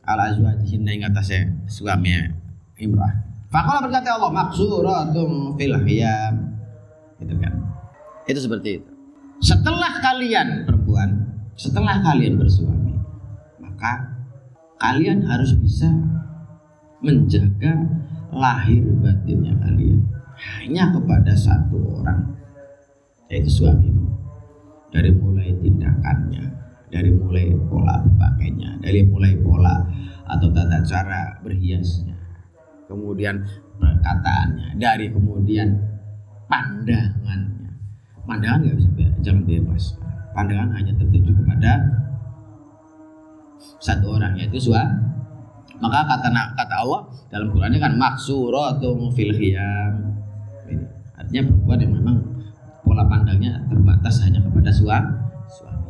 al azwajihinna ing atasnya suaminya imrah. Fakola berkata Allah maksuratum fil hiyam itu kan? Itu seperti itu. Setelah kalian perempuan, setelah kalian bersuami, maka kalian harus bisa menjaga lahir batinnya kalian hanya kepada satu orang, yaitu suamimu. Dari mulai tindakannya, dari mulai pola pakainya, dari mulai pola atau tata cara berhiasnya, kemudian perkataannya, dari kemudian pandangan pandangan nggak bisa jangan bebas. Pandangan hanya tertuju kepada satu orang yaitu suami maka kata kata Allah dalam Qurannya kan maksuratum fil khiyam. Artinya perempuan yang memang pola pandangnya terbatas hanya kepada suami suami.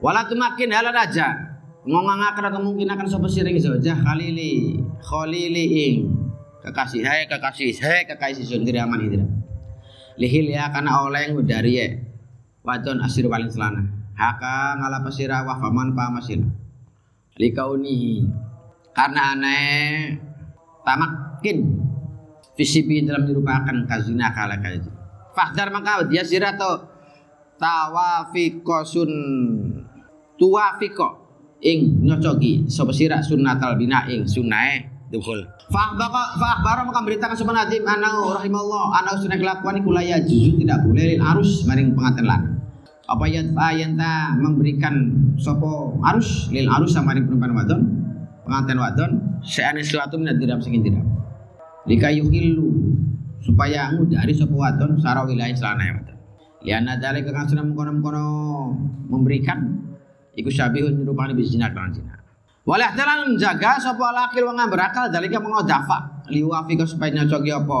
Wala makin halan aja. Ngongangaken kemungkinan akan sapa siring saja khalili khalili ing. Kekasih hai kekasih hai kekasih sendiri aman hidra. Lihil ya karena oleh dari ya. Wadon asir paling selana. Haka ngala pasira wa faman pa masil likaunihi. Karena aneh tamakin. Visibi dalam dirupakan kazina kala kaji fahdar maka dia sirato tawafikosun tuwafiko ing nyocogi sapa sira sunnatal bina ing sunae dukhul Fa'akhbara maka memberitakan sapa nadim anau rahimallah anau sunah kelakuan iku la juzu tidak boleh lil arus maring pengantin lanang. Apa yang ta memberikan sopo arus lil arus sama maring perempuan wadon pengantin wadon seane sesuatu minat dirab sing dirab. Lika yuhillu supaya ngudari sopo wadon sara wilayah celana ya. Liana dari kekang sunah mengkono-mengkono memberikan iku syabihun nyerupani bisina kelan zina. Walih dalan jaga sapa lakil wong berakal dalika mengodafa liwafika supaya nyocoki apa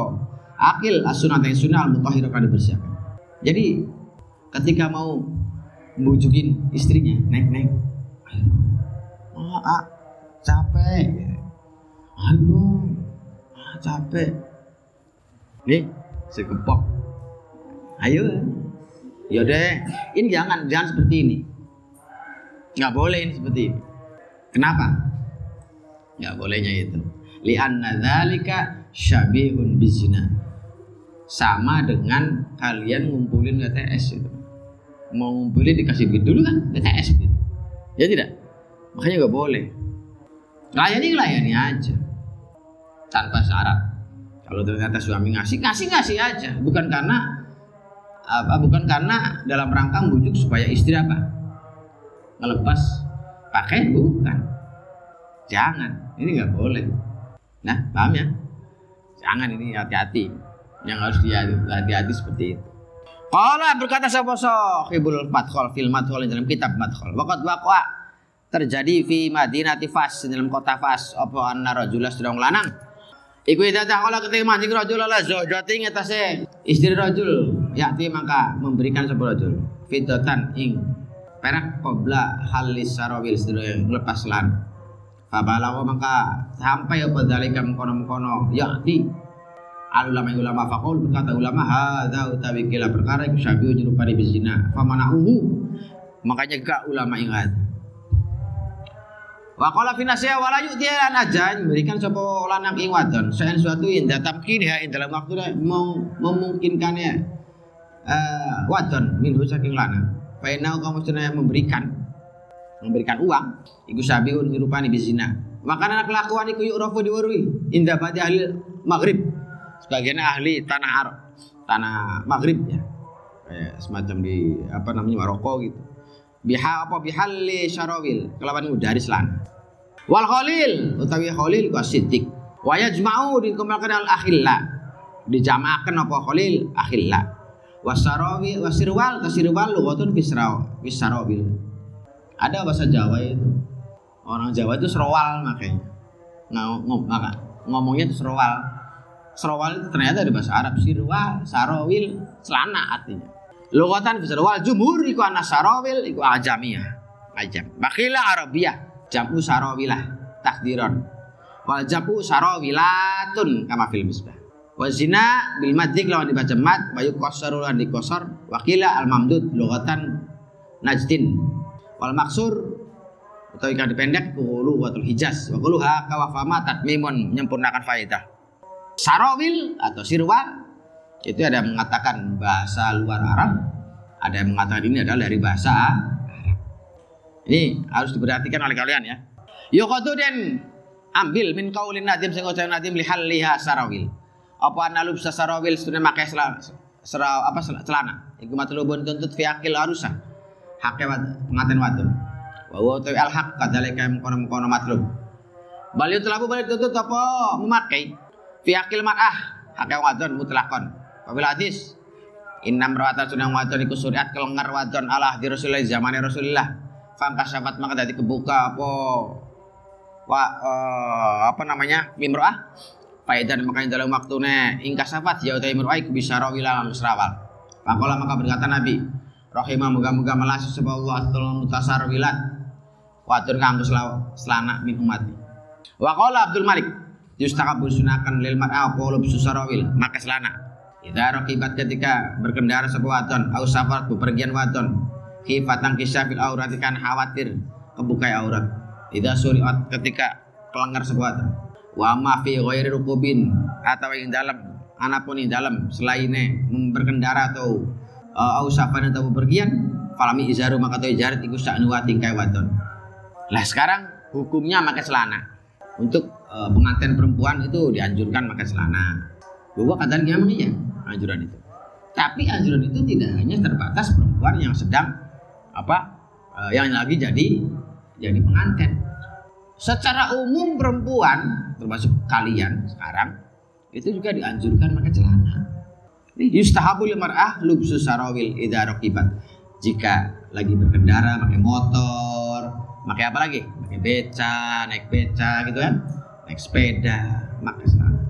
akil as-sunnah yang sunnah al-mutahhir kan dibersihkan. Jadi ketika mau membujukin istrinya, naik naik. Oh, ah, capek. Aduh, ah, capek. Nih, sekepok. Ayo. Ya deh, ini jangan jangan seperti ini. Nggak boleh ini seperti ini. Kenapa? Ya bolehnya itu. Lianna dzalika syabihun bizina. Sama dengan kalian ngumpulin GTS itu. Mau ngumpulin dikasih duit dulu kan GTS gitu. Ya tidak? Makanya nggak boleh. Layani layani aja. Tanpa syarat. Kalau ternyata suami ngasih, ngasih ngasih aja. Bukan karena apa? Bukan karena dalam rangka bujuk supaya istri apa? Ngelepas. Pakai bukan. Jangan. Ini nggak boleh. Nah paham ya? Jangan ini hati-hati. Yang harus hati-hati seperti itu. Kala berkata sapa sahibul madkhol fil madkhol dalam kitab madkhol. Waqad waqa terjadi fi Madinati Fas dalam kota Fas. Apa anna rajula sedang lanang Iku ida kala ketika mancing rajul la zawjati ngetase istri rajul. Yakti maka memberikan sebuah rajul. Fidatan ing. Perak qabla halis sarawil sedaya lepas lan. Fabalawa maka sampai apa dalika mengkono-mengkono yakti al ulama faqul berkata ulama hadza utawi kila perkara iku syabiu nyerupani bizina famanahu makanya gak ulama ingat Wa qala fi nasiha aja memberikan sapa lanang ing wadon. Saen suatu ing tamkin ya ing dalam waktu mau memungkinkannya uh, wadon. Minhu saking lanang. Fainau kamu sudah memberikan. Memberikan uang. Iku sabiun dirupani bizina. Makanya kelakuan iku yu'rafu diwarui. Indah pada ahli maghrib. Sebagian ahli tanah Arab. Tanah maghrib ya. Kayak semacam di apa namanya Maroko gitu biha apa bihali syarawil kelawan dari selana Wal khalil utawi khalil ku siddiq. Wa yajma'u dikumpulkan al akhilla. Dijamakan apa khalil akhilla. Wasarawi wasirwal tasirwal lugatun fisraw fisarabil. Ada bahasa Jawa itu. Orang Jawa itu serowal makanya. Ngom, ngom, ngomongnya itu serowal. Serowal itu ternyata ada bahasa Arab sirwal, sarawil, celana artinya. Lugatan fisarwal jumhur iku anas sarawil iku ajamiyah. Ajam. Bakila Arabiyah jamu sarawilah takdiron. Wal jamu sarawilatun kama fil misbah. Wa zina bil madzik lawan dibaca mad wa yuqassaru lan dikosor wakila al mamdud lugatan najdin wal maksur atau ikan dipendek kulu watul hijaz wa kuluha kawafama tatmimun menyempurnakan faidah sarawil atau sirwal itu ada yang mengatakan bahasa luar Arab ada yang mengatakan ini adalah dari bahasa ini harus diperhatikan oleh kalian ya. Yokotu dan ambil min kaulin nadim sing ucapan nadim lihal liha sarawil. Apa analub sarawil sudah makai selana, serau apa celana. Iku tuntut fi akil arusa. Haknya pengaten wadon. Wa wa tu al haq kadzalika mengkono mengkono matlub. Balik balik tuntut apa memakai fi akil mar'ah haknya wadon mutlakon. Wabil hadis. Innam rawatan sunang wadon iku suriat kelengar wadon Allah di Rasulullah zaman Rasulullah fangkasafat maka tadi kebuka apa? Wa uh, apa namanya? Mimroah. Maka dalam waktune ingkasafat ya utai mimroah iku bisa rawila musrawal Pakola maka berkata Nabi Rahimah moga-moga melasi sebab Allah tolong mutasar wilat. Watur kanggo selana min umat. Wakola Abdul Malik yustakabul sunakan lil mar'a apa lub susarawil maka selana Idza raqibat ketika berkendara sebuah wadon au safar bepergian wadon Kifatan kisah fil aurat kan khawatir kebukai aurat. Tidak suriat ketika kelanggar sebuah wa ma fi ghairi rukubin atau yang dalam anapun yang dalam selainnya berkendara atau uh, ausapan atau bepergian falami izaru maka tu izarat iku sa'nuwa tingkai wadon. Lah sekarang hukumnya pakai celana. Untuk uh, pengantin perempuan itu dianjurkan pakai celana. Bahwa memang iya anjuran itu. Tapi anjuran itu tidak hanya terbatas perempuan yang sedang apa uh, yang lagi jadi jadi pengantin. Secara umum perempuan termasuk kalian sekarang itu juga dianjurkan pakai celana. Yustahabu mar'ah lubsu sarawil idza raqibat. Jika lagi berkendara pakai motor, pakai apa lagi? Pakai beca, naik beca gitu kan? Naik sepeda, pakai celana.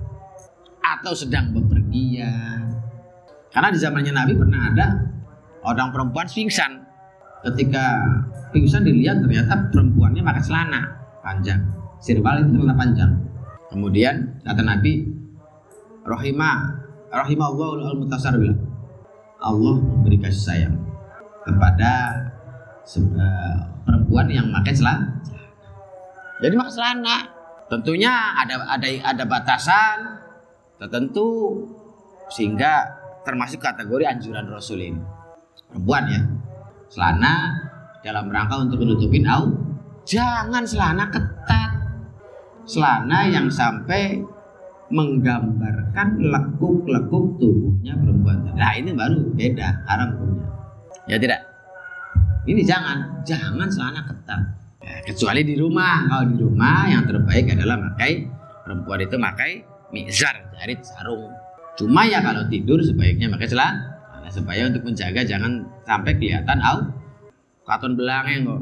Atau sedang bepergian. Karena di zamannya Nabi pernah ada orang perempuan pingsan. Ketika pingsan dilihat ternyata perempuannya pakai celana panjang. Sirwal itu celana panjang. Kemudian kata Nabi rahimah rahimah Allah al Allah memberi kasih sayang kepada uh, perempuan yang pakai celana. Jadi pakai celana. Tentunya ada ada ada batasan tertentu sehingga termasuk kategori anjuran Rasul ini. Perempuan ya. Celana dalam rangka untuk menutupin au jangan celana ketat. Celana yang sampai menggambarkan lekuk-lekuk tubuhnya perempuan nah ini baru beda haram punya. Ya tidak? Ini jangan jangan celana ketat. Ya, kecuali di rumah. Kalau di rumah yang terbaik adalah pakai perempuan itu pakai mizar dari sarung cuma ya kalau tidur sebaiknya pakai celana Nah, supaya untuk menjaga jangan sampai kelihatan au katon belangnya kok.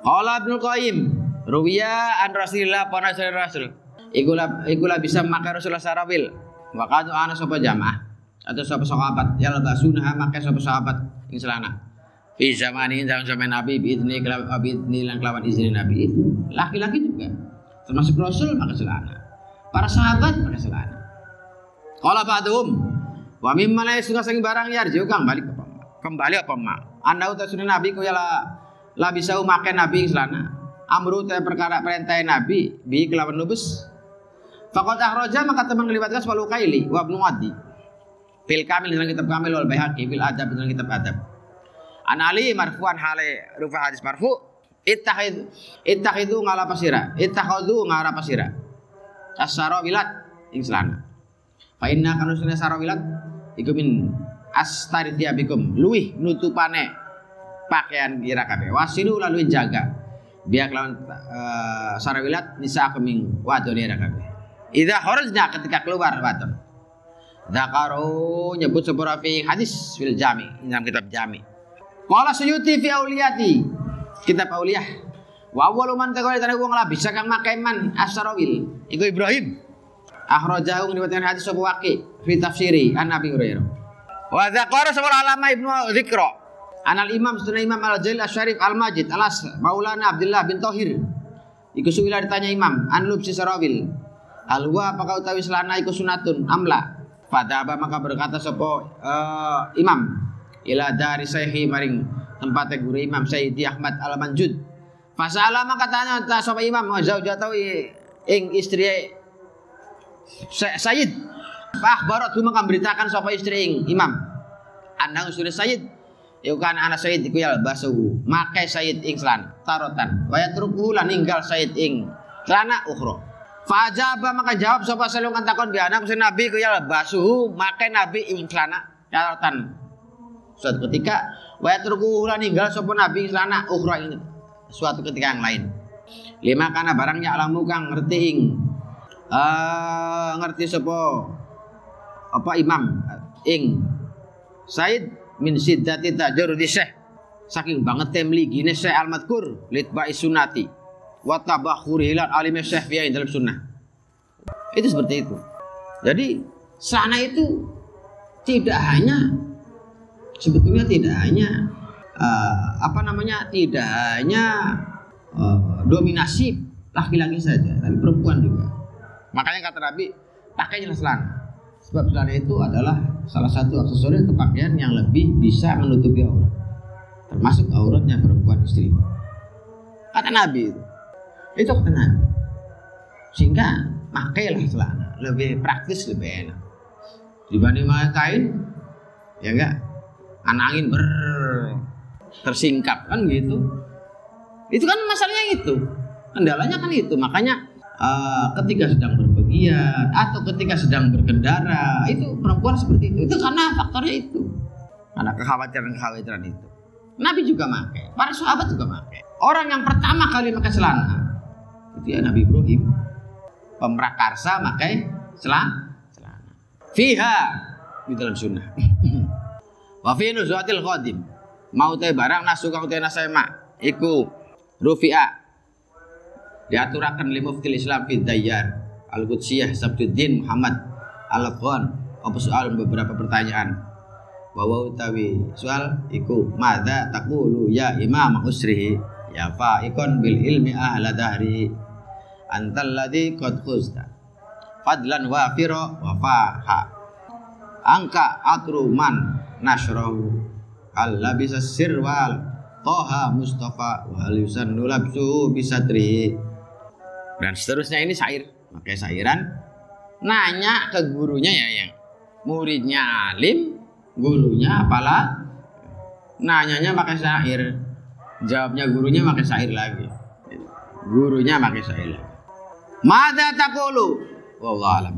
Qala Ibnu Qayyim, ruwiya an Rasulillah apa Rasul. Ikulah ikulah bisa memakai Rasulullah sarawil. Wa qadu ana sapa jamaah atau sapa sahabat ya la sunah makai sapa sahabat ing celana. Fi zamani zaman zaman Nabi biidni kelawan biidni lan kelawan izin Nabi itu laki-laki juga termasuk Rasul pakai celana. Para sahabat celana. Qala ba'dhum Wa mimma la suka sing barang yarju kang balik apa kembali apa ma anda uta sunnah nabi ku ya la bisa makan nabi selana? Amru ta perkara perintah nabi bi kelawan lubus faqad akhraja maka teman melibatkan sepalu kaili wa adi. Fil kamil dalam kitab kamil wal baihaqi fil adab dalam kitab adab. An ali marfu'an hale rufa hadis marfu. Ittahid ittakhidu ngala pasira ittakhadhu ngara pasira asara wilat ing selana fa inna kanu sunna sarawilat iku min astari tiabikum luih nutupane pakaian kira kabeh. Wasilu lalu jaga. Biar lawan uh, sarawilat nisa keming ya kabeh. Idza kharajna ketika keluar wadon. Zakaru nyebut sebuah hadis fil jami dalam kitab jami. Qala suyuti fi auliyati kitab auliyah. Wa awwalu man taqala tanda wong bisa kang makai man asarawil. Iku Ibrahim. Akhrajahu ngriwayatkan hadis sapa waqi fi tafsiri an Nabi Hurairah. Wa dzakara sabal alama Ibnu Dzikra. Anal Imam Sunan Imam Al Jalil Asy-Syarif Al Majid Alas Maulana Abdullah bin Tahir. Iku suwila ditanya Imam an lubsi sarawil. Alwa apakah utawi selana iku sunatun amla? Fadaba maka berkata sopo uh, Imam ila dari Syekhi maring tempatnya guru Imam Sayyidi Ahmad Al Manjud. Fasala maka tanya ta sapa Imam zaujatau ing istri Sayyid. Pak Barot maka beritakan sapa istri ing Imam. Andang istri Sayyid Iku kan anak Sayyid iku ya basuhu makai Sayyid ing selan tarotan wa yatruku lan ninggal Sayyid ing celana ukhra Fajaba maka jawab sapa selungan takon bi anak Nabi ku ya basuhu make Nabi ing celana catatan. Suatu ketika wa yatruku lan ninggal sapa Nabi ing celana ukhra ini. Suatu ketika yang lain. Lima karena barangnya alamu kang ngerti ing uh, ngerti sapa apa imam ing Said min siddati tajarudi syekh saking banget temli gini syekh al-madkur litba'i sunati wa tabakhuri hilal alim syafi'i dalam sunnah. Itu seperti itu. Jadi sana itu tidak hanya sebetulnya tidak hanya uh, apa namanya tidak hanya uh, dominasi laki-laki saja, tapi perempuan juga. Makanya kata Nabi, pakainya celana. Sebab celana itu adalah salah satu aksesoris atau pakaian yang lebih bisa menutupi aurat. Termasuk auratnya perempuan istri. Kata Nabi itu. Itu kata Nabi. Sehingga pakailah celana, lebih praktis, lebih enak. Dibanding pakai kain, ya enggak? Anak angin ber tersingkap kan gitu. Itu kan masalahnya itu. Kendalanya kan itu. Makanya uh, ketika sedang berpergian atau ketika sedang berkendara, itu perempuan seperti itu. Itu karena faktornya itu. Karena kekhawatiran-kekhawatiran itu. Nabi juga pakai, para sahabat juga pakai. Orang yang pertama kali pakai celana itu ya Nabi Ibrahim pemrakarsa makai celana fiha di dalam sunnah wa fi nuzwatil qadim mau teh barang nasu kang teh nasema iku rufi'a. Diaturakan li muftil Islam fi Dayyar. Al-Qudsiyah Sabduddin Muhammad. Al-Qan apa soal? Beberapa pertanyaan. Bahwa utawi soal? Iku madza taqulu ya imam usrihi? Ya fa ikon bil ilmi ahla dahri. Antal ladzi qad khuzta. Fadlan wafira wa faha. Angka atruman nasrahu al labisa sirwal toha mustafa. Wa yusannu labsu bisatri dan seterusnya ini syair. Pakai sairan nanya ke gurunya ya yang muridnya alim gurunya apalah. Nanyanya pakai syair. Jawabnya gurunya pakai syair lagi. Gurunya pakai syair lagi. Mada takulu? Wallahu a'lam